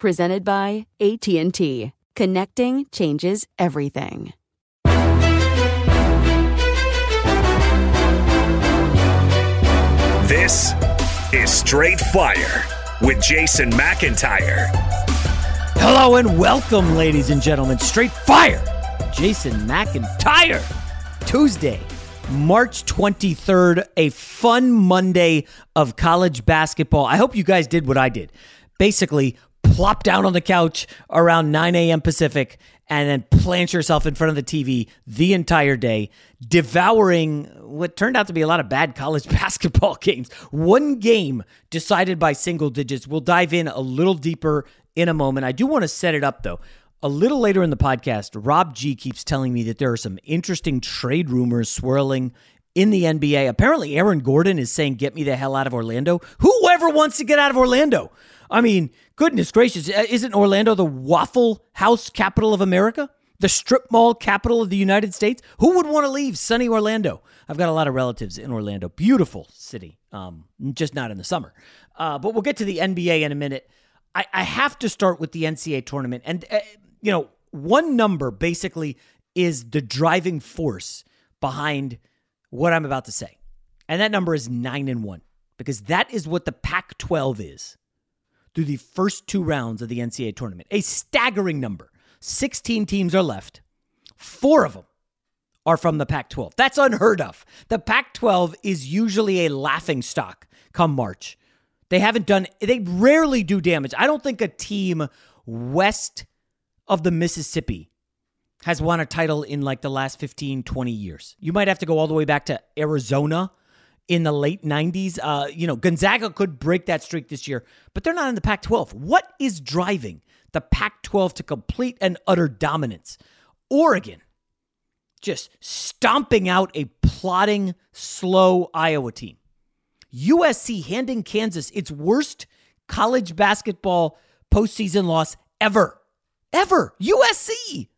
Presented by AT&T. Connecting changes everything. This is Straight Fire with Jason McIntyre. Hello and welcome, ladies and gentlemen. Straight Fire. Jason McIntyre. Tuesday, March 23rd, a fun Monday of college basketball. I hope you guys did what I did. Basically, plop down on the couch around 9 a.m. Pacific and then plant yourself in front of the TV the entire day, devouring what turned out to be a lot of bad college basketball games. One game decided by single digits. We'll dive in a little deeper in a moment. I do want to set it up though. A little later in the podcast, Rob G keeps telling me that there are some interesting trade rumors swirling in the NBA. Apparently, Aaron Gordon is saying, Get me the hell out of Orlando. Whoever wants to get out of Orlando? I mean, goodness gracious, uh, isn't Orlando the Waffle House capital of America? The strip mall capital of the United States? Who would want to leave sunny Orlando? I've got a lot of relatives in Orlando. Beautiful city, um, just not in the summer. Uh, but we'll get to the NBA in a minute. I, I have to start with the NCAA tournament. And, uh, you know, one number basically is the driving force behind what I'm about to say. And that number is nine and one, because that is what the Pac 12 is through the first two rounds of the NCAA tournament. A staggering number. 16 teams are left. Four of them are from the Pac 12. That's unheard of. The Pac 12 is usually a laughing stock come March. They haven't done, they rarely do damage. I don't think a team west of the Mississippi has won a title in like the last 15, 20 years. You might have to go all the way back to Arizona in the late 90s. Uh, you know, Gonzaga could break that streak this year, but they're not in the Pac 12. What is driving the Pac 12 to complete and utter dominance? Oregon just stomping out a plodding, slow Iowa team. USC handing Kansas its worst college basketball postseason loss ever. Ever. USC.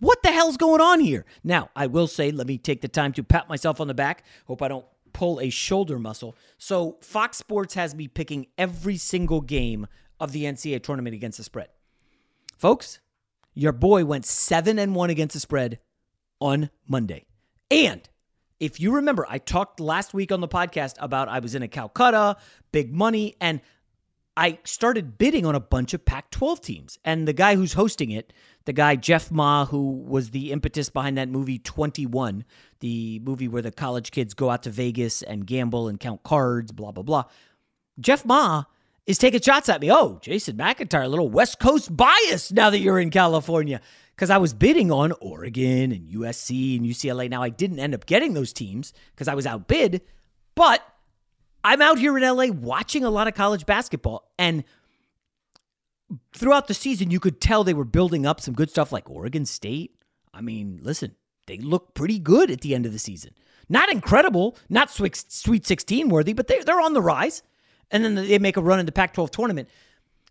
What the hell's going on here? Now, I will say, let me take the time to pat myself on the back. Hope I don't pull a shoulder muscle. So Fox Sports has me picking every single game of the NCAA tournament against the spread. Folks, your boy went 7 and 1 against the spread on Monday. And if you remember, I talked last week on the podcast about I was in a Calcutta, big money, and I started bidding on a bunch of Pac 12 teams. And the guy who's hosting it, the guy Jeff Ma, who was the impetus behind that movie 21, the movie where the college kids go out to Vegas and gamble and count cards, blah, blah, blah. Jeff Ma is taking shots at me. Oh, Jason McIntyre, a little West Coast bias now that you're in California. Because I was bidding on Oregon and USC and UCLA. Now, I didn't end up getting those teams because I was outbid, but I'm out here in LA watching a lot of college basketball. And throughout the season, you could tell they were building up some good stuff like Oregon State. I mean, listen, they look pretty good at the end of the season. Not incredible, not Sweet 16 worthy, but they're, they're on the rise and then they make a run in the Pac 12 tournament.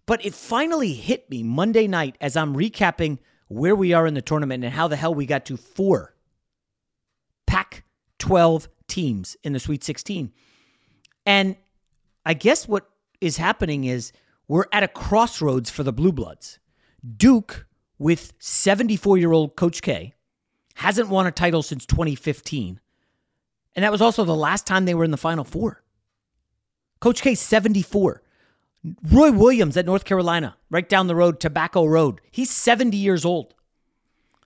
But it finally hit me Monday night as I'm recapping where we are in the tournament and how the hell we got to four Pac 12 teams in the Sweet 16. And I guess what is happening is we're at a crossroads for the Blue Bloods. Duke, with 74 year old Coach K, hasn't won a title since 2015. And that was also the last time they were in the Final Four. Coach K, 74. Roy Williams at North Carolina, right down the road, Tobacco Road. He's 70 years old.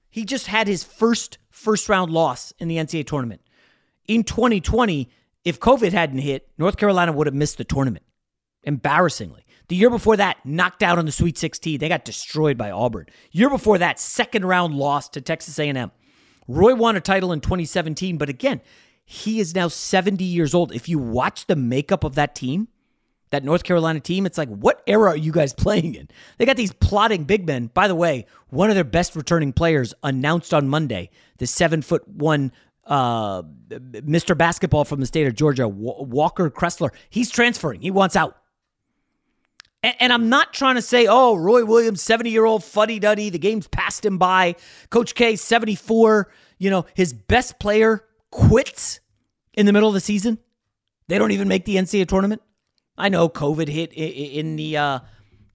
He just had his first first round loss in the NCAA tournament. In 2020, if COVID hadn't hit, North Carolina would have missed the tournament. Embarrassingly. The year before that, knocked out on the Sweet 16. They got destroyed by Auburn. Year before that, second round loss to Texas A&M. Roy won a title in 2017, but again, he is now 70 years old. If you watch the makeup of that team, that North Carolina team, it's like, what era are you guys playing in? They got these plotting big men. By the way, one of their best returning players announced on Monday, the seven foot one uh, Mr. Basketball from the state of Georgia, Walker Kessler, he's transferring. He wants out. And, and I'm not trying to say, oh, Roy Williams, 70 year old fuddy duddy, the game's passed him by. Coach K, 74, you know, his best player quits in the middle of the season. They don't even make the NCAA tournament. I know COVID hit in the uh,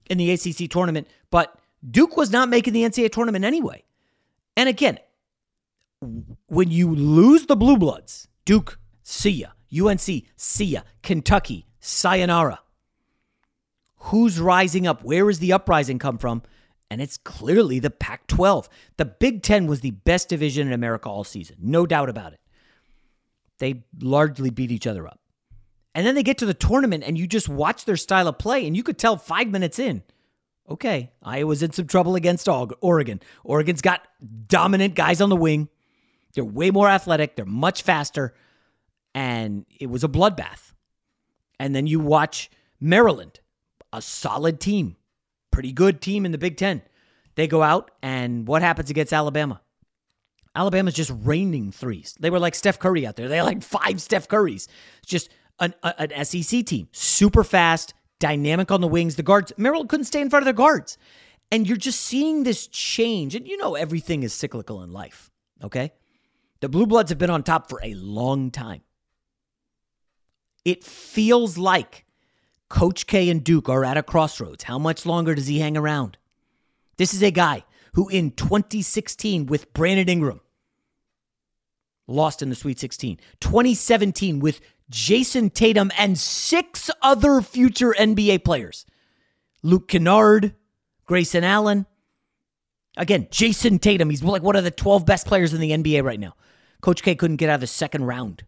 in the ACC tournament, but Duke was not making the NCAA tournament anyway. And again, when you lose the Blue Bloods, Duke, see ya. UNC, see ya. Kentucky, sayonara. Who's rising up? Where is the uprising come from? And it's clearly the Pac 12. The Big Ten was the best division in America all season, no doubt about it. They largely beat each other up. And then they get to the tournament and you just watch their style of play and you could tell five minutes in, okay, Iowa's in some trouble against Oregon. Oregon's got dominant guys on the wing. They're way more athletic, they're much faster, and it was a bloodbath. And then you watch Maryland, a solid team, pretty good team in the Big Ten. They go out, and what happens against Alabama? Alabama's just raining threes. They were like Steph Curry out there. They had like five Steph Currys. It's just an, an SEC team, super fast, dynamic on the wings. The guards, Maryland couldn't stay in front of their guards. And you're just seeing this change. And you know, everything is cyclical in life, okay? The Blue Bloods have been on top for a long time. It feels like Coach K and Duke are at a crossroads. How much longer does he hang around? This is a guy who in 2016 with Brandon Ingram lost in the Sweet 16. 2017 with Jayson Tatum and six other future NBA players. Luke Kennard, Grayson Allen. Again, Jayson Tatum. He's like one of the 12 best players in the NBA right now. Coach K couldn't get out of the second round.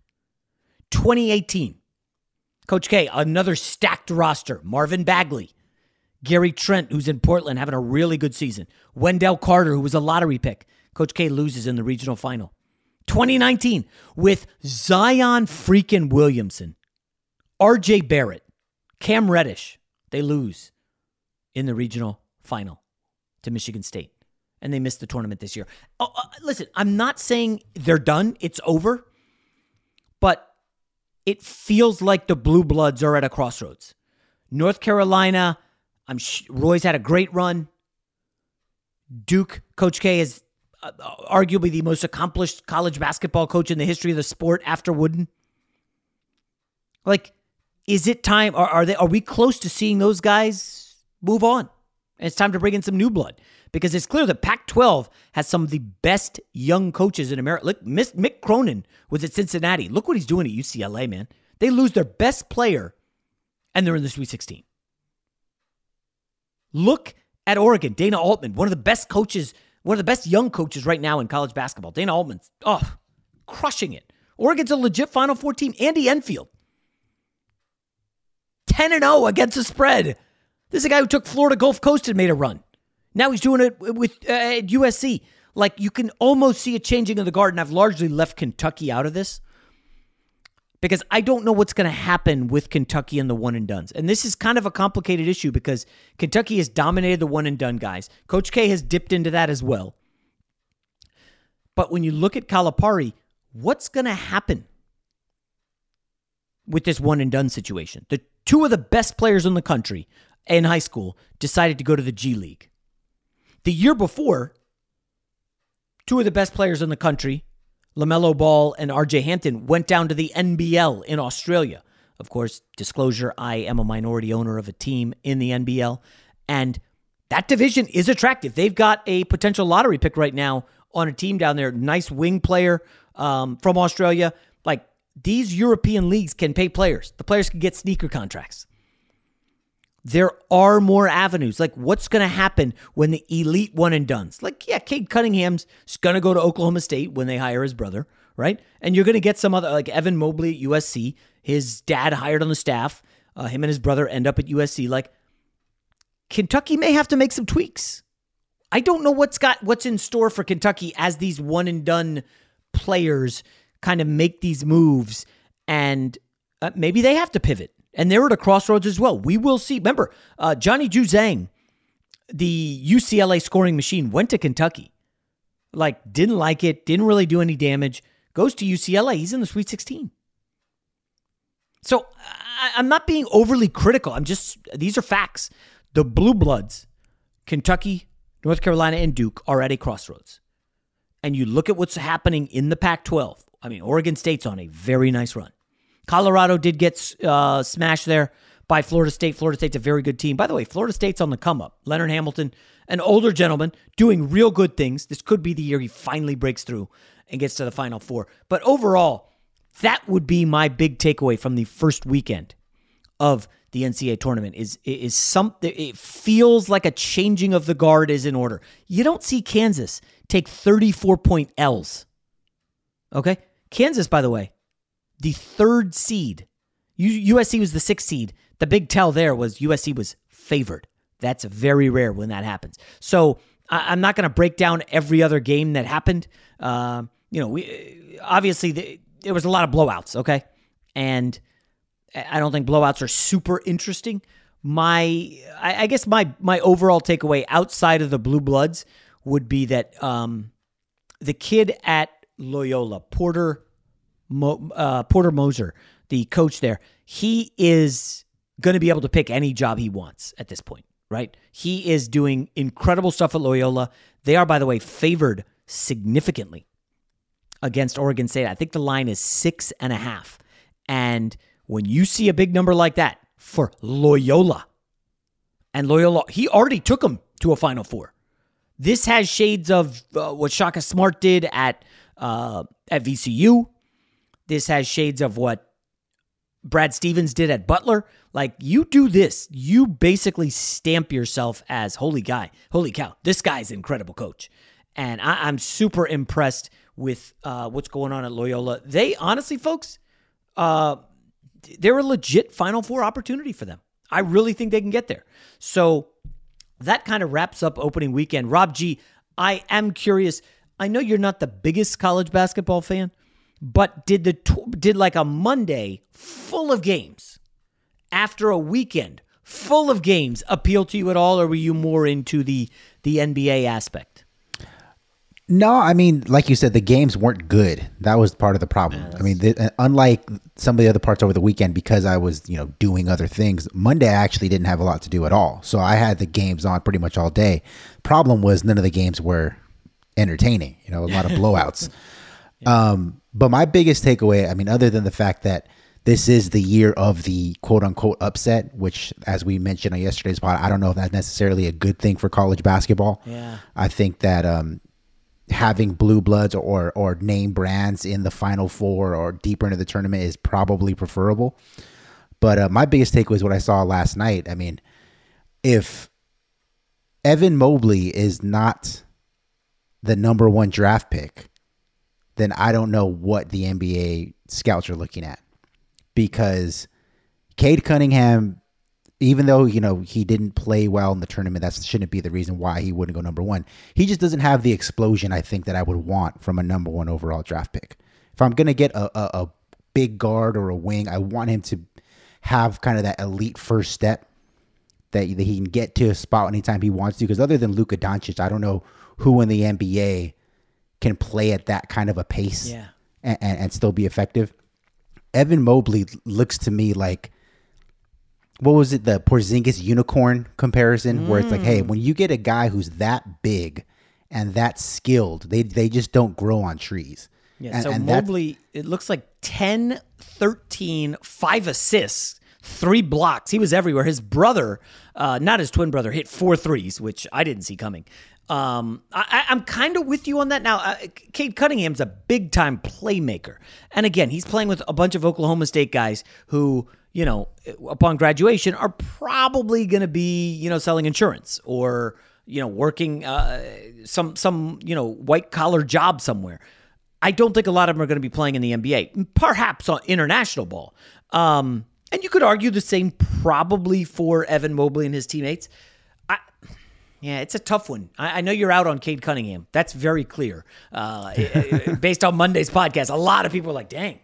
2018. Coach K, another stacked roster. Marvin Bagley, Gary Trent, who's in Portland, having a really good season. Wendell Carter, who was a lottery pick. Coach K loses in the regional final. 2019 with Zion freaking Williamson, RJ Barrett, Cam Reddish. They lose in the regional final to Michigan State. And they missed the tournament this year. Oh, uh, listen, I'm not saying they're done, it's over, but it feels like the Blue Bloods are at a crossroads. North Carolina, I'm sh- Roy's had a great run. Duke, Coach K is uh, arguably the most accomplished college basketball coach in the history of the sport after Wooden. Like, is it time? Are, are they? Are we close to seeing those guys move on? And it's time to bring in some new blood because it's clear that Pac-12 has some of the best young coaches in America. Look, Mick Cronin was at Cincinnati. Look what he's doing at UCLA, man. They lose their best player, and they're in the Sweet 16. Look at Oregon, Dana Altman, one of the best coaches, one of the best young coaches right now in college basketball. Dana Altman's oh, crushing it. Oregon's a legit Final Four team. Andy Enfield, 10 and 0 against the spread. This is a guy who took Florida Gulf Coast and made a run. Now he's doing it with uh, at USC. Like you can almost see a changing of the guard, and I've largely left Kentucky out of this because I don't know what's going to happen with Kentucky and the one and duns. And this is kind of a complicated issue because Kentucky has dominated the one and done guys. Coach K has dipped into that as well. But when you look at Calipari, what's going to happen with this one and done situation? The two of the best players in the country in high school decided to go to the G League. The year before, two of the best players in the country, LaMelo Ball and RJ Hampton, went down to the NBL in Australia. Of course, disclosure I am a minority owner of a team in the NBL, and that division is attractive. They've got a potential lottery pick right now on a team down there. Nice wing player um, from Australia. Like these European leagues can pay players. The players can get sneaker contracts. There are more avenues. Like, what's going to happen when the elite one and duns? Like, yeah, Cade Cunningham's going to go to Oklahoma State when they hire his brother, right? And you're going to get some other, like Evan Mobley at USC. His dad hired on the staff. Uh, him and his brother end up at USC. Like, Kentucky may have to make some tweaks. I don't know what's got what's in store for Kentucky as these one and done players kind of make these moves, and uh, maybe they have to pivot. And they're at a crossroads as well. We will see. Remember, uh, Johnny Juzang, the UCLA scoring machine, went to Kentucky. Like, didn't like it, didn't really do any damage. Goes to UCLA. He's in the Sweet 16. So I, I'm not being overly critical. I'm just, these are facts. The Blue Bloods, Kentucky, North Carolina, and Duke are at a crossroads. And you look at what's happening in the Pac 12. I mean, Oregon State's on a very nice run. Colorado did get uh, smashed there by Florida State. Florida State's a very good team. By the way, Florida State's on the come up. Leonard Hamilton, an older gentleman, doing real good things. This could be the year he finally breaks through and gets to the Final Four. But overall, that would be my big takeaway from the first weekend of the NCAA tournament is is something it feels like a changing of the guard is in order. You don't see Kansas take 34 point L's. Okay? Kansas by the way, the third seed. USC was the sixth seed. The big tell there was USC was favored. That's very rare when that happens. So I, am not going to break down every other game that happened. Uh, you know, we obviously the, there was a lot of blowouts. Okay, and I don't think blowouts are super interesting. My, I, I guess my my overall takeaway outside of the blue bloods would be that um, the kid at Loyola, Porter Mo, uh, Porter Moser, the coach there, he is going to be able to pick any job he wants at this point, right? He is doing incredible stuff at Loyola. They are, by the way, favored significantly against Oregon State. I think the line is six and a half. And when you see a big number like that for Loyola, and Loyola, he already took them to a Final Four. This has shades of uh, what Shaka Smart did at uh, at VCU. This has shades of what Brad Stevens did at Butler. Like you do this, you basically stamp yourself as holy guy, holy cow, this guy's incredible coach. And I, am super impressed with uh, what's going on at Loyola. They honestly, folks, uh, they're a legit Final Four opportunity for them. I really think they can get there. So that kind of wraps up opening weekend. Rob G, I am curious. I know you're not the biggest college basketball fan, but did the did like a Monday full of games after a weekend full of games appeal to you at all, or were you more into the the NBA aspect? No, I mean, like you said, the games weren't good. That was part of the problem. Yes. I mean, the, unlike some of the other parts over the weekend, because I was, you know, doing other things, Monday I actually didn't have a lot to do at all. So I had the games on pretty much all day. Problem was, none of the games were entertaining. You know, a lot of blowouts. yeah. Um, but my biggest takeaway, I mean, other than the fact that this is the year of the quote unquote upset, which, as we mentioned on yesterday's pod, I don't know if that's necessarily a good thing for college basketball. Yeah. I think that um, having blue bloods or or name brands in the final four or deeper into the tournament is probably preferable. But uh, my biggest takeaway is what I saw last night. I mean, if Evan Mobley is not the number one draft pick, then I don't know what the NBA scouts are looking at because Cade Cunningham, even though you know he didn't play well in the tournament, that shouldn't be the reason why he wouldn't go number one. He just doesn't have the explosion I think that I would want from a number one overall draft pick. If I'm gonna get a, a, a big guard or a wing, I want him to have kind of that elite first step that, that he can get to a spot anytime he wants to. Because other than Luka Doncic, I don't know who in the NBA can play at that kind of a pace Yeah. and, and, and still be effective. Evan Mobley looks to me like what was it the Porzingis unicorn comparison where it's like hey Mm. when you get a guy who's that big and that skilled they they just don't grow on trees Yeah, And- so and Mobley, it looks like 10, 13, five assists, three blocks. He was everywhere. His brother, uh, not his twin brother, hit four threes, which I didn't see coming. Um, I, I'm kind of with you on that now. Uh, Cade Cunningham's a big time playmaker, and again, he's playing with a bunch of Oklahoma State guys who, you know, upon graduation are probably going to be, you know, selling insurance or you know working uh, some some you know white collar job somewhere. I don't think a lot of them are going to be playing in the NBA, perhaps on international ball. Um, and you could argue the same probably for Evan Mobley and his teammates. I, yeah, it's a tough one. I, I know you're out on Cade Cunningham. That's very clear. Uh, based on Monday's podcast, a lot of people are like, dang,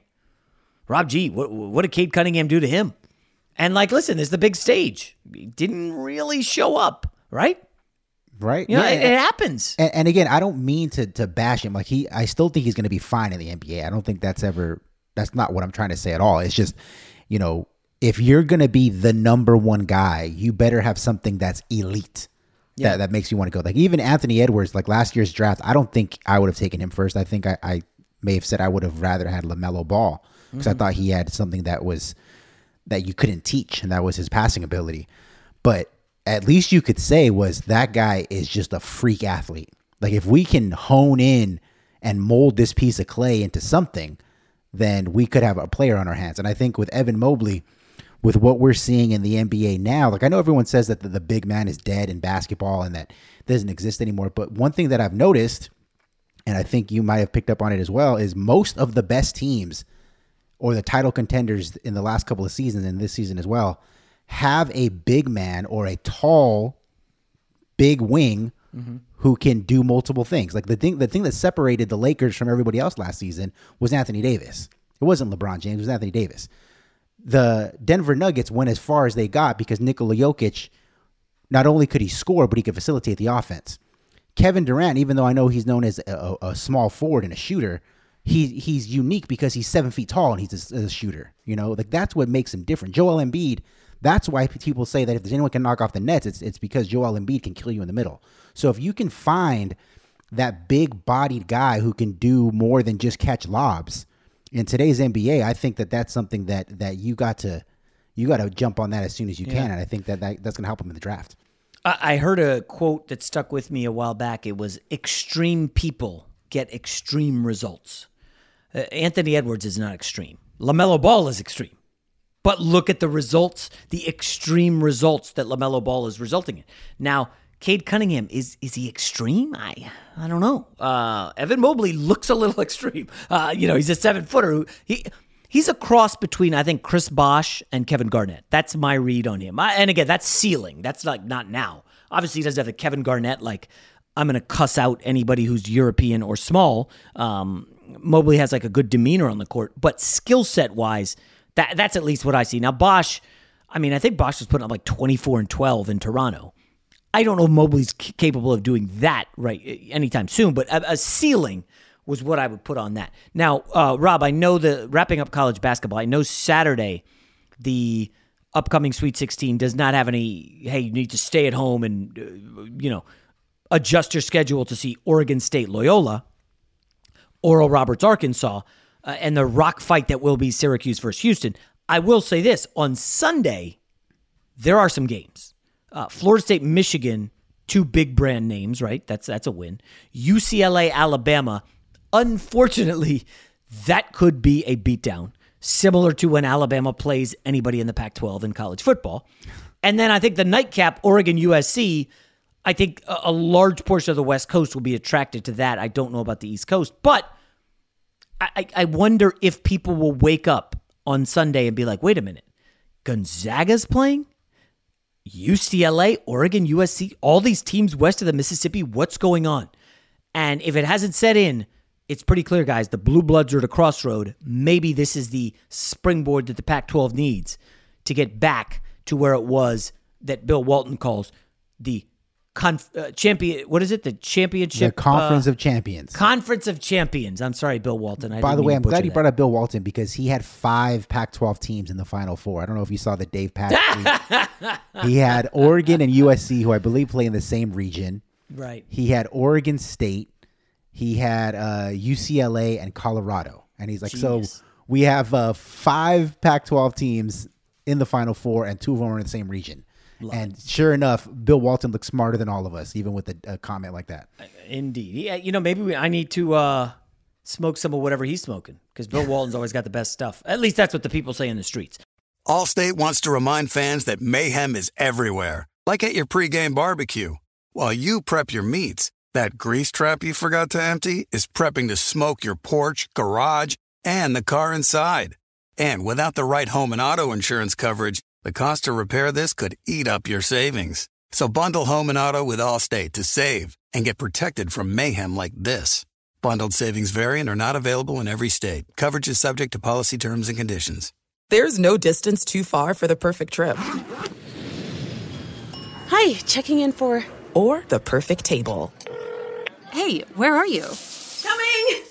Rob G, what, what did Cade Cunningham do to him? And like, listen, it's the big stage. He didn't really show up, right? right You know, Yeah, it, it happens. and, and again, I don't mean to to bash him. Like he, I still think he's going to be fine in the NBA. I don't think that's ever. That's not what I'm trying to say at all. It's just, you know, if you're going to be the number one guy, you better have something that's elite. Yeah. That, that makes you want to go. Like even Anthony Edwards, like last year's draft, I don't think I would have taken him first. I think I, I may have said I would have rather had Lamelo Ball because I Mhm. thought he had something that was that you couldn't teach, and that was his passing ability. But at least you could say was that guy is just a freak athlete. Like if we can hone in and mold this piece of clay into something, then we could have a player on our hands. And I think with Evan Mobley, with what we're seeing in the NBA now, like I know everyone says that the, the big man is dead in basketball and that doesn't exist anymore. But one thing that I've noticed, and I think you might have picked up on it as well, is most of the best teams or the title contenders in the last couple of seasons and this season as well have a big man or a tall big wing mm-hmm. who can do multiple things. Like the thing the thing that separated the Lakers from everybody else last season was Anthony Davis. It wasn't LeBron James, it was Anthony Davis. The Denver Nuggets went as far as they got because Nikola Jokic not only could he score, but he could facilitate the offense. Kevin Durant, even though I know he's known as a, a small forward and a shooter, he he's unique because he's seven feet tall and he's a, a shooter. You know, like that's what makes him different. Joel Embiid. That's why people say that if there's anyone can knock off the nets, it's it's because Joel Embiid can kill you in the middle. So if you can find that big bodied guy who can do more than just catch lobs in today's NBA, I think that that's something that that you got to you got to jump on that as soon as you Yeah. can, and I think that, that that's going to help him in the draft. I I heard a quote that stuck with me a while back. It was extreme people get extreme results. Uh, Anthony Edwards is not extreme. LaMelo Ball is extreme. But look at the results, the extreme results that LaMelo Ball is resulting in. Now, Cade Cunningham is is he extreme? I I don't know. Uh, Evan Mobley looks a little extreme. Uh, you know, he's a seven footer. He he's a cross between I think Chris Bosh and Kevin Garnett. That's my read on him. I, and again, that's ceiling. That's like not now. Obviously, he doesn't have the Kevin Garnett like I'm going to cuss out anybody who's European or small. Um, Mobley has like a good demeanor on the court, but skill set wise, that that's at least what I see. Now Bosh, I mean, I think Bosh was putting up like 24 and 12 in Toronto. I don't know if Mobley's capable of doing that right uh, anytime soon, but a, a ceiling was what I would put on that. Now, uh, Rob, I know the wrapping up college basketball. I know Saturday, the upcoming Sweet 16 does not have any. Hey, you need to stay at home and uh, you know adjust your schedule to see Oregon State Loyola, Oral Roberts Arkansas, uh, and the rock fight that will be Syracuse versus Houston. I will say this on Sunday, there are some games. Uh, Florida State, Michigan, two big brand names, right? That's that's a win. UCLA, Alabama. Unfortunately, that could be a beatdown, similar to when Alabama plays anybody in the Pac-12 in college football. And then I think the nightcap, Oregon, USC. I think a, large portion of the West Coast will be attracted to that. I don't know about the East Coast, but I, I wonder if people will wake up on Sunday and be like, wait a minute, Gonzaga's playing? UCLA, Oregon, USC, all these teams west of the Mississippi, what's going on? And if it hasn't set in, it's pretty clear, guys. The Blue Bloods are at a crossroad. Maybe this is the springboard that the Pac 12 needs to get back to where it was that Bill Walton calls the conf, uh, champion. What is it? The championship. The Conference uh, of Champions. Conference of Champions. I'm sorry, Bill Walton. I By the way, I'm glad butcher you brought up Bill Walton because he had five Pac-12 teams in the Final Four. I don't know if you saw the Dave Pack. he had Oregon and USC, who I believe play in the same region. Right. He had Oregon State. He had uh, UCLA and Colorado. And he's like, Genius. so we have uh, five Pac-12 teams in the Final Four, and two of them are in the same region. And sure enough, Bill Walton looks smarter than all of us, even with a, a comment like that. Indeed. Yeah, you know, maybe we, I need to uh, smoke some of whatever he's smoking because Bill Walton's always got the best stuff. At least that's what the people say in the streets. Allstate wants to remind fans that mayhem is everywhere, like at your pregame barbecue. While you prep your meats, that grease trap you forgot to empty is prepping to smoke your porch, garage, and the car inside. And without the right home and auto insurance coverage, the cost to repair this could eat up your savings. So bundle home and auto with Allstate to save and get protected from mayhem like this. Bundled savings variant are not available in every state. Coverage is subject to policy terms and conditions. There's no distance too far for the perfect trip. Hi, checking in for. Or the perfect table. Hey, where are you? Coming!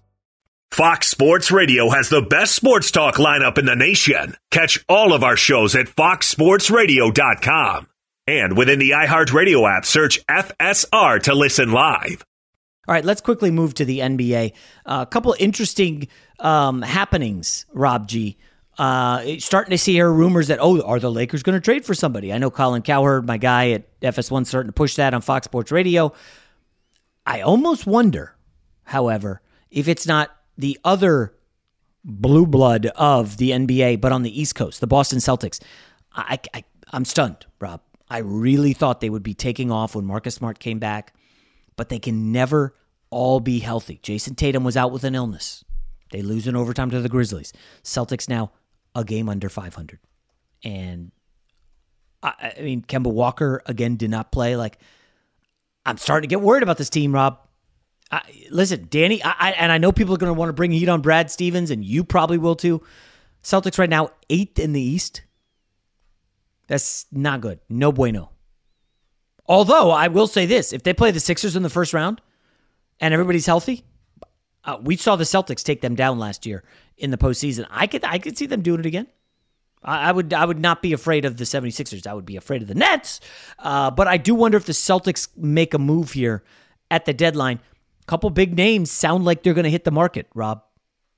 Fox Sports Radio has the best sports talk lineup in the nation. Catch all of our shows at foxsportsradio.com. And within the iHeartRadio app, search FSR to listen live. All right, let's quickly move to the NBA. Uh, a couple interesting um, happenings, Rob G. Uh, starting to see here rumors that, oh, are the Lakers going to trade for somebody? I know Colin Cowherd, my guy at FS1, starting to push that on Fox Sports Radio. I almost wonder, however, if it's not the other blue blood of the NBA, but on the East Coast, the Boston Celtics. I, I, I'm stunned, Rob. I really thought they would be taking off when Marcus Smart came back, but they can never all be healthy. Jayson Tatum was out with an illness. They lose in overtime to the Grizzlies. Celtics now a game under 500. And I, I mean, Kemba Walker again did not play. Like, I'm starting to get worried about this team, Rob. I, listen, Danny, I, I, and I know people are going to want to bring heat on Brad Stevens, and you probably will too. Celtics right now eighth in the East. That's not good. No bueno. Although I will say this: if they play the Sixers in the first round, and everybody's healthy, uh, we saw the Celtics take them down last year in the postseason. I could I could see them doing it again. I, would I would not be afraid of the 76ers. I would be afraid of the Nets. Uh, but I do wonder if the Celtics make a move here at the deadline couple big names sound like they're going to hit the market, Rob.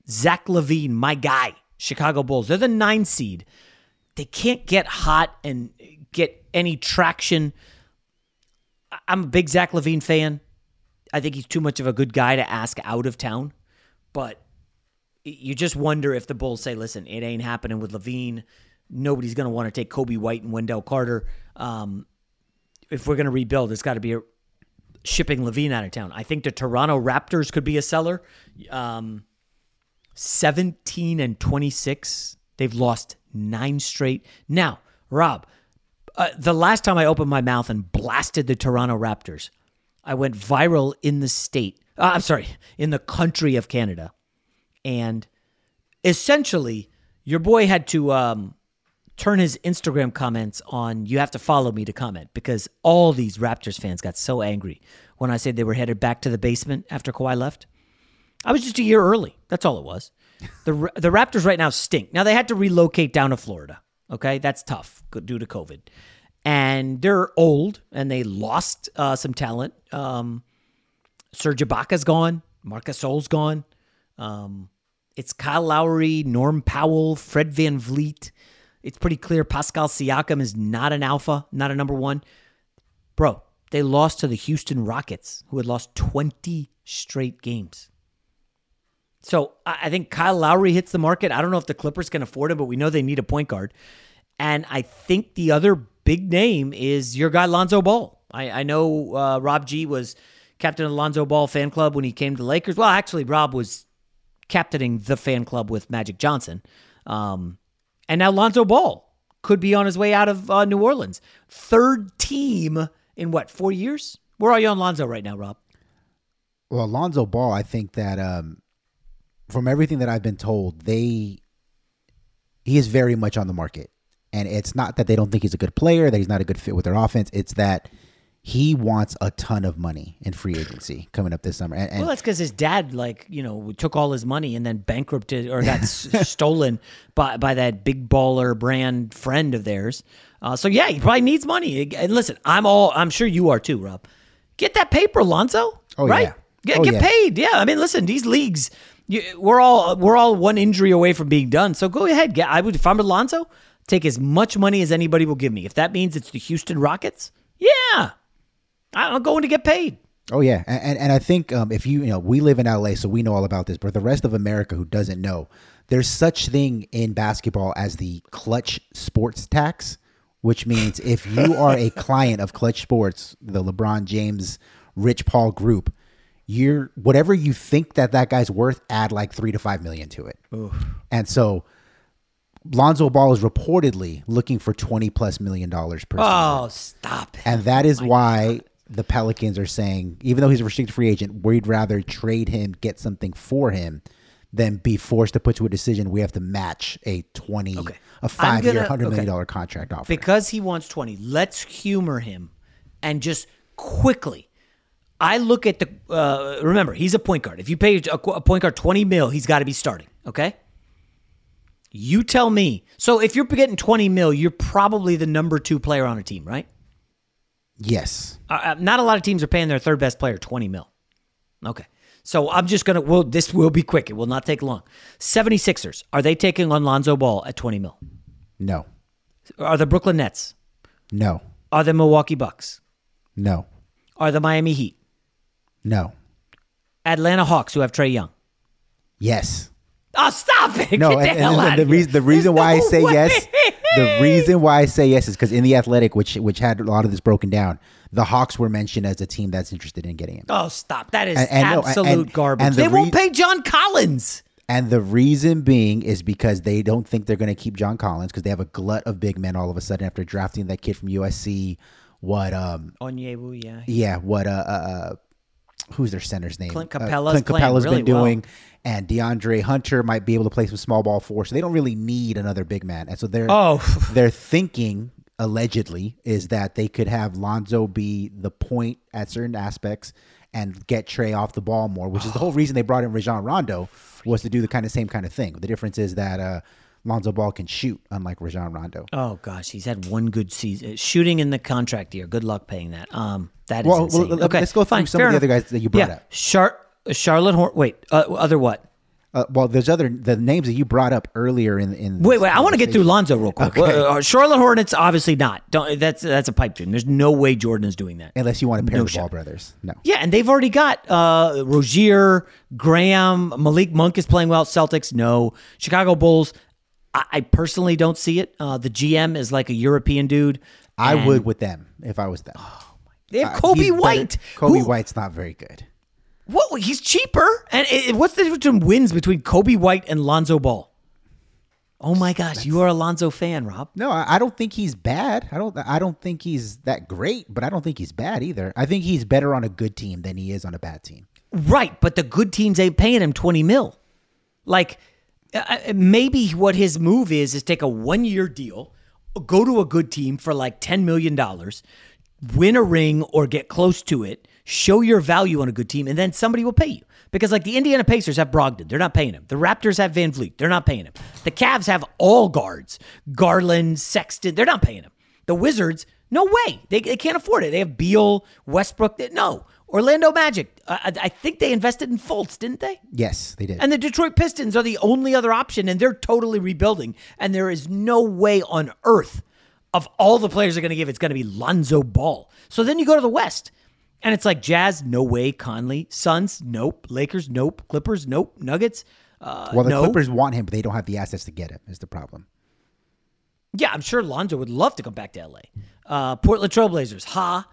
Zach LaVine, my guy, Chicago Bulls. They're the nine seed. They can't get hot and get any traction. I'm a big Zach LaVine fan. I think he's too much of a good guy to ask out of town. But you just wonder if the Bulls say, listen, it ain't happening with LaVine. Nobody's going to want to take Coby White and Wendell Carter. Um, if we're going to rebuild, it's got to be a, shipping LaVine out of town. I think the Toronto Raptors could be a seller. Um, 17 and 26. They've lost nine straight. Now, Rob, uh, the last time I opened my mouth and blasted the Toronto Raptors, I went viral in the state. Uh, I'm sorry, in the country of Canada. And essentially, your boy had to um, turn his Instagram comments on you have to follow me to comment because all these Raptors fans got so angry when I said they were headed back to the basement after Kawhi left. I was just a year early. That's all it was. The the Raptors right now stink. Now they had to relocate down to Florida. Okay, that's tough due to COVID, and they're old and they lost uh, some talent. Um, Serge Ibaka's gone. Marcus Gasol's gone. Um, it's Kyle Lowry, Norm Powell, Fred VanVleet. It's pretty clear Pascal Siakam is not an alpha, not a number one. Bro, they lost to the Houston Rockets, who had lost 20 straight games. So I think Kyle Lowry hits the market. I don't know if the Clippers can afford him, but we know they need a point guard. And I think the other big name is your guy Lonzo Ball. I, I know uh, Rob G was captain of the Lonzo Ball fan club when he came to the Lakers. Well, actually, Rob was captaining the fan club with Magic Johnson. Um, and now Lonzo Ball could be on his way out of uh, New Orleans. Third team in what, four years? Where are you on Lonzo right now, Rob? Well, Lonzo Ball, I think that um, from everything that I've been told, they he is very much on the market. And it's not that they don't think he's a good player, that he's not a good fit with their offense. It's that he wants a ton of money in free agency coming up this summer. And, and well, that's because his dad, like you know, took all his money and then bankrupted or got s- stolen by by that big baller brand friend of theirs. Uh, so yeah, he probably needs money. And listen, I'm all I'm sure you are too, Rob. Get that paper, Lonzo. Oh right? yeah. Get, oh, get yeah. paid. Yeah, I mean, listen, these leagues, you, we're all we're all one injury away from being done. So go ahead. Get, I would if I'm Lonzo, take as much money as anybody will give me. If that means it's the Houston Rockets, yeah, I'm going to get paid. Oh yeah, and and, and I think um, if you you know we live in LA, so we know all about this. But the rest of America who doesn't know, there's such thing in basketball as the clutch sports tax, which means if you are a client of Clutch Sports, the LeBron James, Rich Paul group, you're whatever you think that that guy's worth, add like three to five million to it. And so Lonzo Ball is reportedly looking for twenty plus million dollars per season. Oh, stop it. And that is why the Pelicans are saying, even though he's a restricted free agent, we'd rather trade him, get something for him, than be forced to put to a decision. We have to match a twenty, a five year, hundred million okay. dollar contract offer. Because he wants 20, let's humor him and just quickly. I look at the, uh, remember, he's a point guard. If you pay a, a point guard 20 mil, he's got to be starting, okay? You tell me. So if you're getting 20 mil, you're probably the number two player on a team, right? Yes, Uh, uh, not a lot of teams are paying their third best player 20 mil. Okay. So I'm just going to, well, this will be quick. It will not take long. 76ers, are they taking on Lonzo Ball at 20 mil? no, Are the Brooklyn Nets? no, Are the Milwaukee Bucks? no, Are the Miami Heat? no, Atlanta Hawks, who have Trae Young? yes. Oh, stop it. No, Get the and, hell and the, of reason the reason why I say no yes, way. The reason why I say yes is because in the Athletic, which which had a lot of this broken down, the Hawks were mentioned as a team that's interested in getting him. Oh, stop. That is And- and no, and- absolute garbage. and the they won't pay John Collins. And the reason being is because they don't think they're going to keep John Collins because they have a glut of big men all of a sudden after drafting that kid from USC. What um Okongwu, yeah. yeah what uh, uh uh who's their center's name? Clint Uh, Capela's Clint Capela's really been well. doing, and DeAndre Hunter might be able to play some small ball four, so they don't really need another big man. And so they're Oh. they're thinking allegedly is that they could have Lonzo be the point at certain aspects and get Trae off the ball more, which is the whole reason they brought in Rajon Rondo was to do the kind of same kind of thing. The difference is that uh, Lonzo Ball can shoot, unlike Rajon Rondo. Oh gosh, he's had one good season shooting in the contract year. Good luck paying that. Um, that is Well, well, insane. let- okay, let's go through fine, some of the other guys that you brought yeah. up. Char- Charlotte Horn. Wait, uh, other what? Uh, well, there's other the names that you brought up earlier in in. Wait, wait. I want to get through. Lonzo real quick. Okay. Uh, Charlotte Hornets, obviously not. Don't. That's that's a pipe dream. There's no way Jordan is doing that. Unless you want to pair No the. Ball brothers. No. Yeah, and they've already got uh, Rozier, Graham, Malik Monk is playing well. Celtics, no. Chicago Bulls, I, I personally don't see it. Uh, the GM is like a European dude. I and would with them if I was them. They have Uh, Coby he's better- White. Coby who- White's not very good. What? He's cheaper. And it, it- what's the difference in wins between Coby White and Lonzo Ball? Oh my gosh, you are a Lonzo fan, Rob. No, I I don't think he's bad. I don't. I don't think he's that great, but I don't think he's bad either. I think he's better on a good team than he is on a bad team. Right, but the good teams ain't paying him 20 mil. Like maybe what his move is is take a 1-year deal, go to a good team for like 10 million dollars, win a ring or get close to it, show your value on a good team and then somebody will pay you. Because like the Indiana Pacers have Brogdon, they're not paying him. The Raptors have VanVleet, they're not paying him. The Cavs have all guards, Garland, Sexton, they're not paying him. The Wizards, no way. They, they can't afford it. They have Beal, Westbrook. They, no. Orlando Magic. I, I- think they invested in Fultz, didn't they? Yes, they did. And the Detroit Pistons are the only other option, and they're totally rebuilding. And there is no way on earth of all the players are going to give, it's going to be Lonzo Ball. So then you go to the West, and it's like Jazz, no way. Conley, Suns, nope. Lakers, nope. Clippers, nope. Nuggets, uh, well, the no. Clippers want him, but they don't have the assets to get him. Is the problem? Yeah, I'm sure Lonzo would love to come back to LA. Uh, Portland Trailblazers, ha.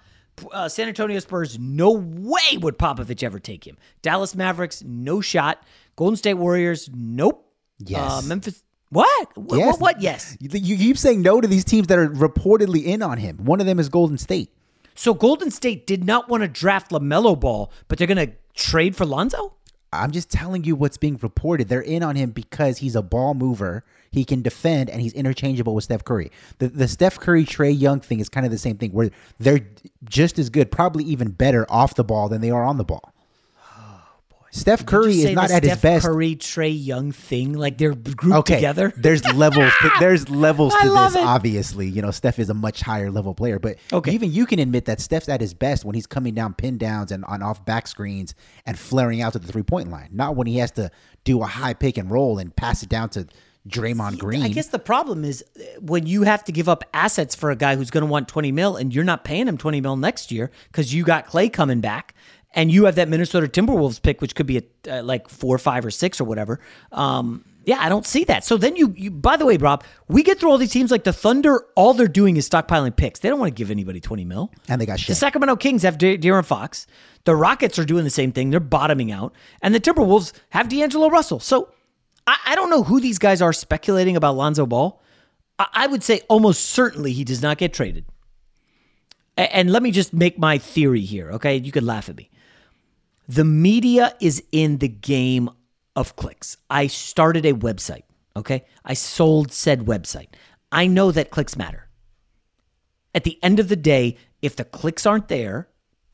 Uh, San Antonio Spurs, no way would Popovich ever take him. Dallas Mavericks, no shot. Golden State Warriors, nope. Yes. Uh, Memphis, what? What, Yes. what? What? Yes. You, you keep saying no to these teams that are reportedly in on him. One of them is Golden State. So Golden State did not want to draft LaMelo Ball, but they're going to trade for Lonzo? I'm just telling you what's being reported. They're in on him because he's a ball mover. He can defend and he's interchangeable with Steph Curry. The the Steph Curry Trae Young thing is kind of the same thing where they're just as good, probably even better off the ball than they are on the ball. Steph Curry is not at his best. Curry, Trae Young thing, like they're grouped okay, together. there's levels. To, there's levels to this. it. Obviously, you know Steph is a much higher level player, but Okay. even you can admit that Steph's at his best when he's coming down pin downs and on off back screens and flaring out to the three point line. Not when he has to do a high pick and roll and pass it down to Draymond Green. I guess the problem is uh, when you have to give up assets for a guy who's going to want 20 mil and you're not paying him 20 mil next year because you got Clay coming back and you have that Minnesota Timberwolves pick, which could be a, uh, like four, five, or six or whatever. Um, yeah, I don't see that. So then you, you, by the way, Rob, we get through all these teams like the Thunder. All they're doing is stockpiling picks. They don't want to give anybody 20 mil. and they got shit. The. Sacramento Kings have De- De'Aaron Fox. The Rockets are doing the same thing. They're bottoming out. And the Timberwolves have D'Angelo Russell. So I, I don't know who these guys are speculating about Lonzo Ball. I, I would say almost certainly he does not get traded. And let me just make my theory here, okay? You could laugh at me. The media is in the game of clicks. I started a website, okay? I sold said website. I know that clicks matter. At the end of the day, if the clicks aren't there,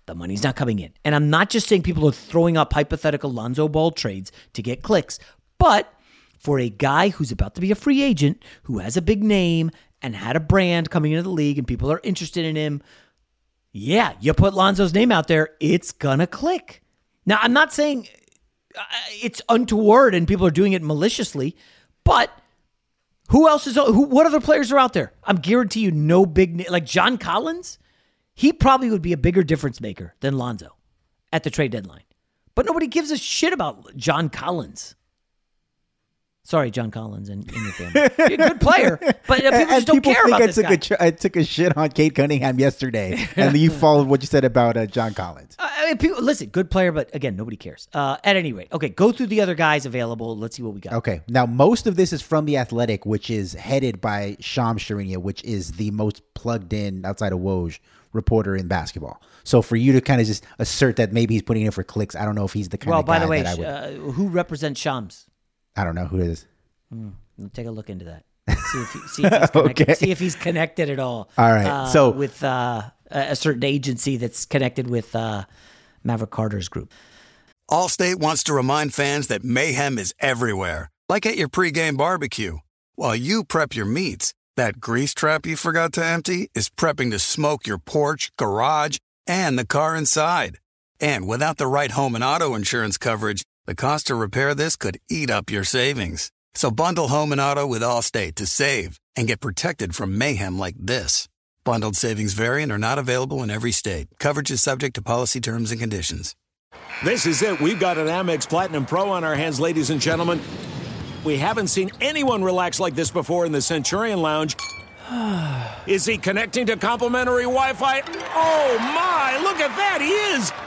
the money's not coming in. And I'm not just saying people are throwing up hypothetical Lonzo Ball trades to get clicks, but for a guy who's about to be a free agent, who has a big name and had a brand coming into the league and people are interested in him, yeah, you put Lonzo's name out there, it's gonna click. Now, I'm not saying uh, it's untoward and people are doing it maliciously, but who else is who? What other players are out there? I'm guarantee you, no big like John Collins. He probably would be a bigger difference maker than Lonzo at the trade deadline, but nobody gives a shit about John Collins. Sorry, John Collins and, and your family. You're a good player, but uh, people and just don't people care think about I this took guy. a I took a shit on Cade Cunningham yesterday, and you followed what you said about uh, John Collins. I mean, people, listen, good player, but again, nobody cares. Uh, at any rate, okay, go through the other guys available. Let's see what we got. Okay, now most of this is from the Athletic, which is headed by Shams Charania, which is the most plugged in outside of Woj reporter in basketball. So for you to kind of just assert that maybe he's putting in for clicks, I don't know if he's the kind Well, of guy by the way, would. uh, who represents Shams? I don't know who it is. Hmm, take a look into that. See if, he, see if he's connected. Okay. See if he's connected at all. All right, uh, so- with uh, a a certain agency that's connected with uh, Maverick Carter's group. Allstate wants to remind fans that mayhem is everywhere, like at your pregame barbecue. While you prep your meats, that grease trap you forgot to empty is prepping to smoke your porch, garage, and the car inside. And without the right home and auto insurance coverage, the cost to repair this could eat up your savings. So bundle home and auto with Allstate to save and get protected from mayhem like this. Bundled savings variant are not available in every state. Coverage is subject to policy terms and conditions. This is it. We've got an Amex Platinum Pro on our hands, ladies and gentlemen. We haven't seen anyone relax like this before in the Centurion Lounge. Is he connecting to complimentary Wi Fi? Oh my, look at that, he is!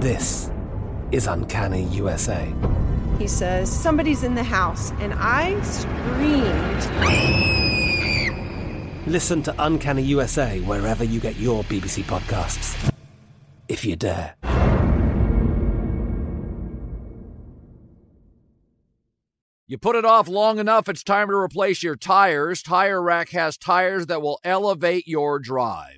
This is Uncanny USA. He says, Somebody's in the house, and I screamed. Listen to Uncanny USA wherever you get your BBC podcasts, if you dare. You put it off long enough, it's time to replace your tires. Tire Rack has tires that will elevate your drive.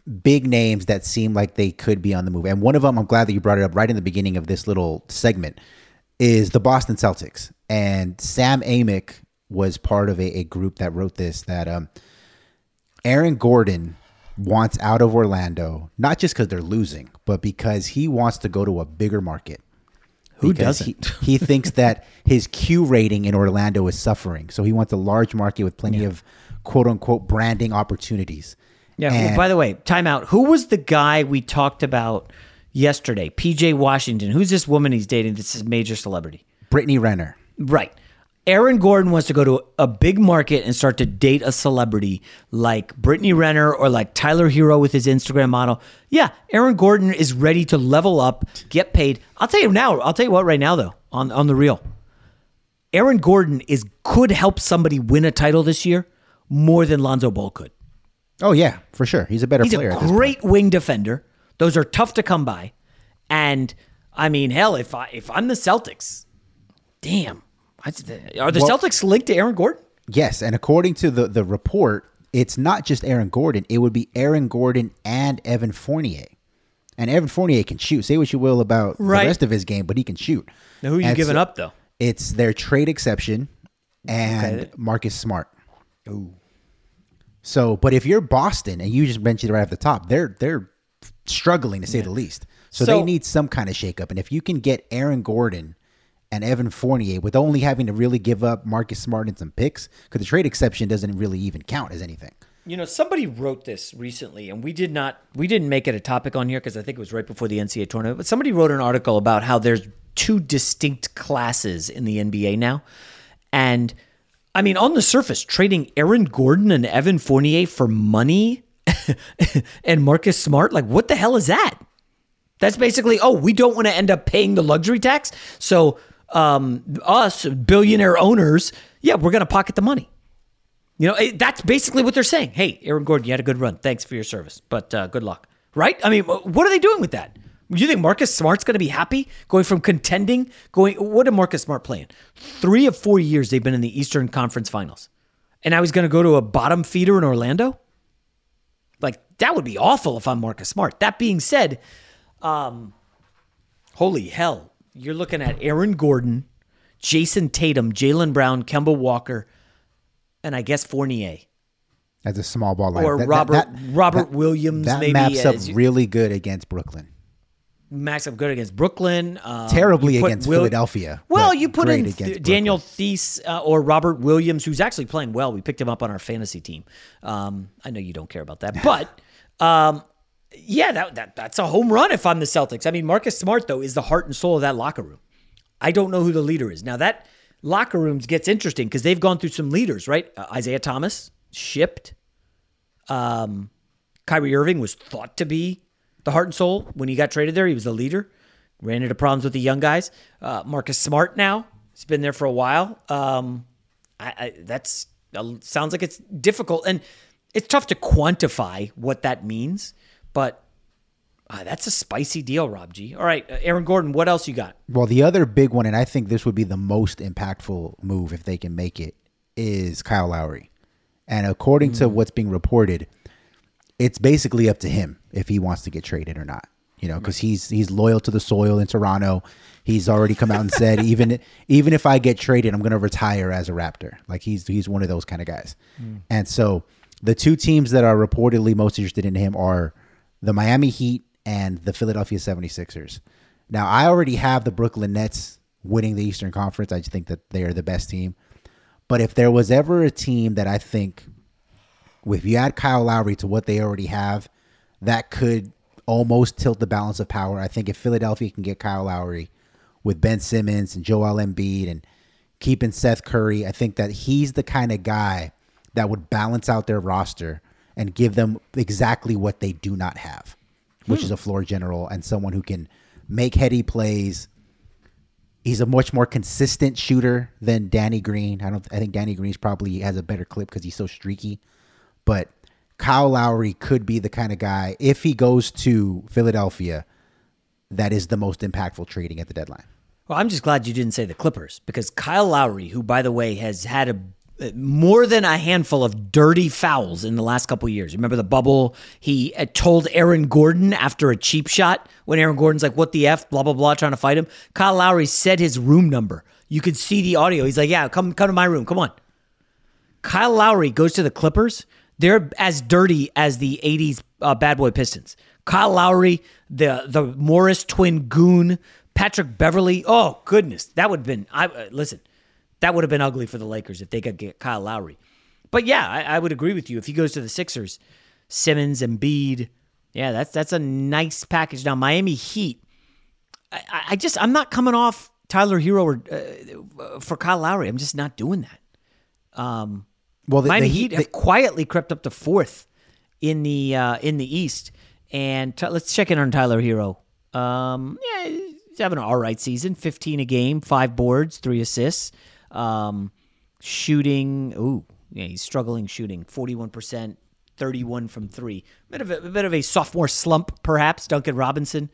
big names that seem like they could be on the move. And one of them, I'm glad that you brought it up right in the beginning of this little segment, is the Boston Celtics. And Sam Amick was part of a, a group that wrote this that um, Aaron Gordon wants out of Orlando, not just because they're losing, but because he wants to go to a bigger market. Who doesn't? He, he thinks that his Q rating in Orlando is suffering. So he wants a large market with plenty of quote unquote branding opportunities. Yeah. And- by the way, timeout. Who was the guy we talked about yesterday? PJ Washington. Who's this woman he's dating? This is major celebrity. Brittany Renner. Right. Aaron Gordon wants to go to a big market and start to date a celebrity like Brittany Renner or like Tyler Herro with his Instagram model. Yeah, Aaron Gordon is ready to level up, get paid. I'll tell you now. I'll tell you what right now though, on on the real. Aaron Gordon is could help somebody win a title this year more than Lonzo Ball could. Oh yeah, for sure. He's a better He's player. a great wing defender. Those are tough to come by. And I mean, hell, if I if I'm the Celtics, damn, I, are the Well- Celtics linked to Aaron Gordon? Yes, and according to the the report, it's not just Aaron Gordon. It would be Aaron Gordon and Evan Fournier. And Evan Fournier can shoot. Say what you will about Right. the rest of his game, but he can shoot. Now, who are you And giving so up though? It's their trade exception and Okay. Marcus Smart. Ooh. So, but if you're Boston and you just mentioned it right off the top, they're they're struggling to say the least. So, So- they need some kind of shakeup. And if you can get Aaron Gordon and Evan Fournier with only having to really give up Marcus Smart and some picks, because the trade exception doesn't really even count as anything. You know, somebody wrote this recently, and we did not, we didn't make it a topic on here because I think it was right before the NCAA tournament. But somebody wrote an article about how there's two distinct classes in the NBA now, and I mean, on the surface, trading Aaron Gordon and Evan Fournier for money and Marcus Smart, like what the hell is that? That's basically, oh, we don't want to end up paying the luxury tax. So, um, us billionaire owners, yeah, we're going to pocket the money. You know, it, that's basically what they're saying. Hey, Aaron Gordon, you had a good run. Thanks for your service, but uh, good luck. Right? I mean, what are they doing with that? You think Marcus Smart's going to be happy going from contending? Going, what did Marcus Smart play in? Three of four years they've been in the Eastern Conference Finals, and now he's going to go to a bottom feeder in Orlando. Like that would be awful if I'm Marcus Smart. That being said, um, holy hell, you're looking at Aaron Gordon, Jayson Tatum, Jaylen Brown, Kemba Walker, and I guess Fournier As a small ball or Robert Robert Williams. That maybe maps up you- really good against Brooklyn. Max up good against Brooklyn. Um, Terribly against Philadelphia, Well, you put in Th- Daniel Theis uh, or Robert Williams, who's actually playing well. We picked him up on our fantasy team. Um, I know you don't care about that, but um, yeah, that, that that's a home run if I'm the Celtics. I mean, Marcus Smart though is the heart and soul of that locker room. I don't know who the leader is now. That locker room gets interesting because they've gone through some leaders, right? Uh, Isaiah Thomas shipped. Um, Kyrie Irving was thought to be the heart and soul when he got traded there. He was the leader. Ran into problems with the young guys. Uh, Marcus Smart now he's been there for a while. Um, I, I, that's uh, sounds like it's difficult and it's tough to quantify what that means. But uh, that's a spicy deal, Rob G. All right, uh, Aaron Gordon, what else you got? Well, the other big one, and I think this would be the most impactful move if they can make it, is Kyle Lowry. And according to what's being reported, it's basically up to him if he wants to get traded or not. You know, because he's he's loyal to the soil in Toronto. He's already come out and said even even if I get traded, I'm going to retire as a Raptor. Like he's he's one of those kind of guys. Mm. And so the two teams that are reportedly most interested in him are the Miami Heat and the Philadelphia 76ers. Now, I already have the Brooklyn Nets winning the Eastern Conference. I just think that they are the best team. But if there was ever a team that I think, if you add Kyle Lowry to what they already have, that could almost tilt the balance of power. I think if Philadelphia can get Kyle Lowry with Ben Simmons and Joel Embiid and keeping Seth Curry, I think that he's the kind of guy that would balance out their roster and give them exactly what they do not have, which is a hmm. floor general and someone who can make heady plays. He's a much more consistent shooter than Danny Green. I don't. I think Danny Green's probably has a better clip because he's so streaky. But Kyle Lowry could be the kind of guy if he goes to Philadelphia that is the most impactful trading at the deadline. Well, I'm just glad you didn't say the Clippers because Kyle Lowry, who by the way has had a more than a handful of dirty fouls in the last couple years. Remember the bubble? He uh, told Aaron Gordon after a cheap shot when Aaron Gordon's like, "What the f?" blah blah blah, trying to fight him. Kyle Lowry said his room number. You could see the audio. He's like, "Yeah, come come to my room. Come on." Kyle Lowry goes to the Clippers. They're as dirty as the '80s uh, bad boy Pistons. Kyle Lowry, the the Morris twin goon, Patrick Beverley. Oh goodness, that would have been. I uh, listen. That would have been ugly for the Lakers if they could get Kyle Lowry. But yeah, I, I would agree with you. If he goes to the Sixers, Simmons and Bede, yeah, that's that's a nice package. Now Miami Heat, I, I just I'm not coming off Tyler Herro or, uh, for Kyle Lowry. I'm just not doing that. Um, well, the, Miami the Heat, have quietly crept up to fourth in the uh, in the East, and t- let's check in on Tyler Herro. Um, yeah, he's having an all right season. 15 a game, five boards, three assists. Um, shooting, ooh, yeah, he's struggling shooting. 41%, 31 from three. Bit of a, a bit of a sophomore slump, perhaps. Duncan Robinson.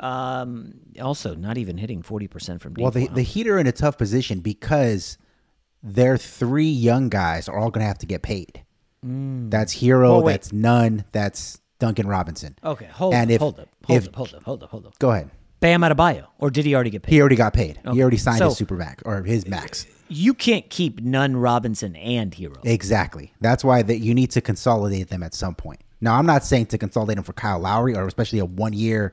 Um, also, not even hitting 40% from deep. Well, the, Wow. the Heat are in a tough position because their three young guys are all going to have to get paid. Mm. That's Herro, Well, that's Nunn, that's Duncan Robinson. Okay, hold and up, if, hold up, hold if- up, hold up, hold up, hold up. Go ahead. Bam Adebayo, or did he already get paid? He already got paid. Okay. He already signed So- his super max or his max. You can't keep Nunn, Robinson, and Herro. Exactly. That's why that you need to consolidate them at some point. Now, I'm not saying to consolidate them for Kyle Lowry or especially a one year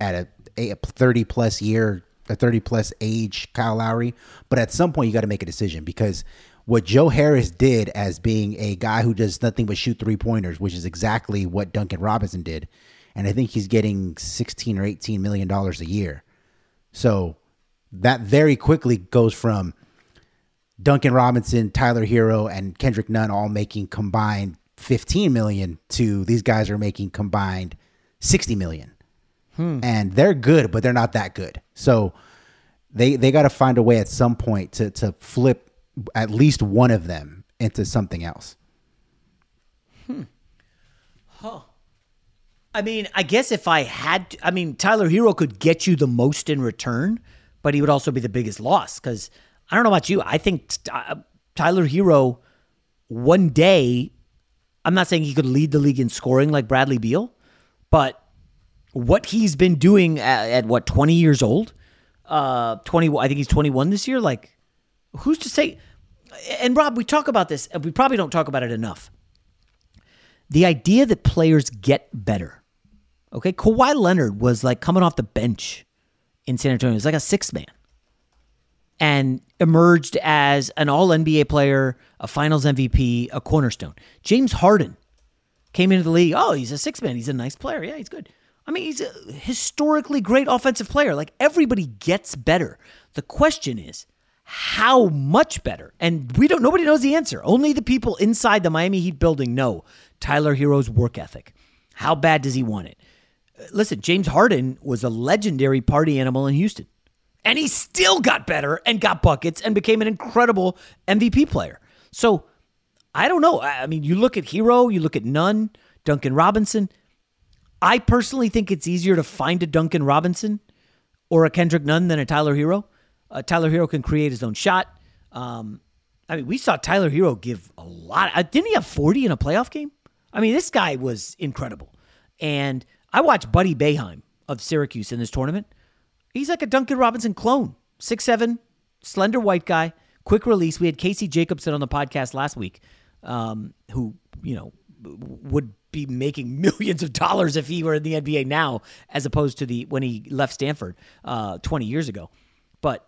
at a, a 30 plus year, a 30 plus age Kyle Lowry, but at some point you got to make a decision because what Joe Harris did as being a guy who does nothing but shoot three pointers, which is exactly what Duncan Robinson did, and I think he's getting 16 or 18 million dollars a year. So that very quickly goes from Duncan Robinson, Tyler Herro, and Kendrick Nunn all making combined 15 million to these guys are making combined 60 million. Hmm. And they're good, but they're not that good. So they they got to find a way at some point to to flip at least one of them into something else. Huh. I mean, I guess if I had to, I mean, Tyler Herro could get you the most in return, but he would also be the biggest loss because I don't know about you. I think uh, Tyler Herro one day, I'm not saying he could lead the league in scoring like Bradley Beal, but what he's been doing at, at what, 20 years old? Uh, 20, I think he's 21 this year. Like, who's to say? And Rob, we talk about this, and we probably don't talk about it enough the idea that players get better. Okay, Kawhi Leonard was like coming off the bench in San Antonio. He was like a sixth man and emerged as an all NBA player, a finals MVP, a cornerstone. James Harden came into the league. Oh, he's a six man. He's a nice player. Yeah, he's good. I mean, he's a historically great offensive player. Like everybody gets better. The question is, how much better? And we don't nobody knows the answer. Only the people inside the Miami Heat building know Tyler Herro's work ethic. How bad does he want it? Uh, Listen, James Harden was a legendary party animal in Houston. And he still got better and got buckets and became an incredible MVP player. So I don't know. I I mean, you look at Herro, you look at Nunn, Duncan Robinson. I personally think it's easier to find a Duncan Robinson or a Kendrick Nunn than a Tyler Herro. Uh, Tyler Herro can create his own shot. Um, I mean, we saw Tyler Herro give a lot. Uh, didn't he have 40 in a playoff game? I mean, this guy was incredible. And I watched Buddy Boeheim of Syracuse in this tournament. He's like a Duncan Robinson clone. Six seven, slender white guy, quick release. We had Casey Jacobsen on the podcast last week, um, who, you know, would be making millions of dollars if he were in the NBA now, as opposed to the when he left Stanford uh, 20 years ago. But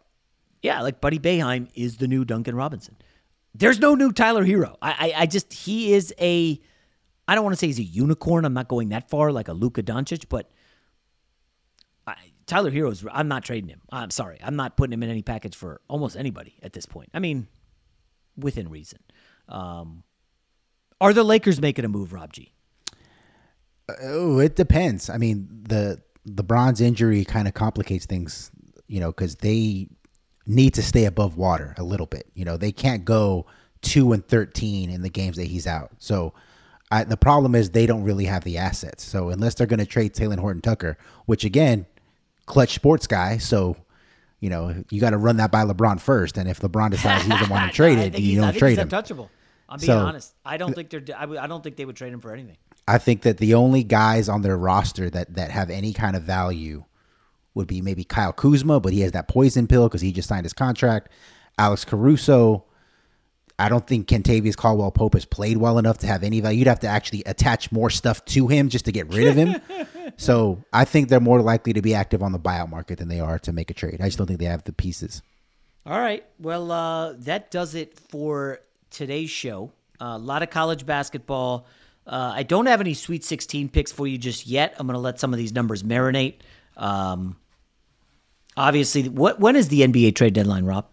yeah, like Buddy Boeheim is the new Duncan Robinson. There's no new Tyler Herro. I, I, I just he is a. I don't want to say he's a unicorn. I'm not going that far like a Luka Doncic, but I, Tyler Herro is. I'm not trading him. I'm sorry. I'm not putting him in any package for almost anybody at this point. I mean, within reason. Um, are the Lakers making a move, Rob G? Oh, it depends. I mean, the the bronze injury kind of complicates things, you know, because they need to stay above water a little bit. You know, they can't go two and thirteen in the games that he's out. So I, the problem is they don't really have the assets. So unless they're going to trade Talen Horton Tucker, which again, clutch sports guy, so you know you got to run that by LeBron first. And if LeBron decides he doesn't want to trade I it, you don't think trade he's him. untouchable. I'm being So- honest. I don't think they're. I, I don't think they would trade him for anything. I think that the only guys on their roster that that have any kind of value would be maybe Kyle Kuzma, but he has that poison pill because he just signed his contract. Alex Caruso. I don't think Kentavious Caldwell Pope has played well enough to have any value. You'd have to actually attach more stuff to him just to get rid of him. so I think they're more likely to be active on the buyout market than they are to make a trade. I just don't think they have the pieces. All right. Well, uh, that does it for today's show. Uh, a lot of college basketball. Uh, I don't have any Sweet 16 picks for you just yet. I'm going to let some of these numbers marinate. Um, obviously, what when is the NBA trade deadline, Rob?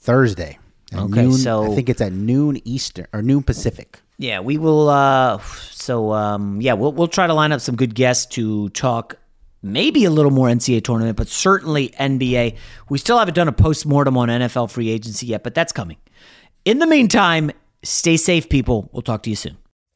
Thursday. Okay, noon- so- I think it's at noon Eastern or noon Pacific. Yeah, we will. Uh, so um, yeah, we'll we'll try to line up some good guests to talk. Maybe a little more NCAA tournament, but certainly NBA. We still haven't done a post mortem on NFL free agency yet, but that's coming. In the meantime, stay safe, people. We'll talk to you soon.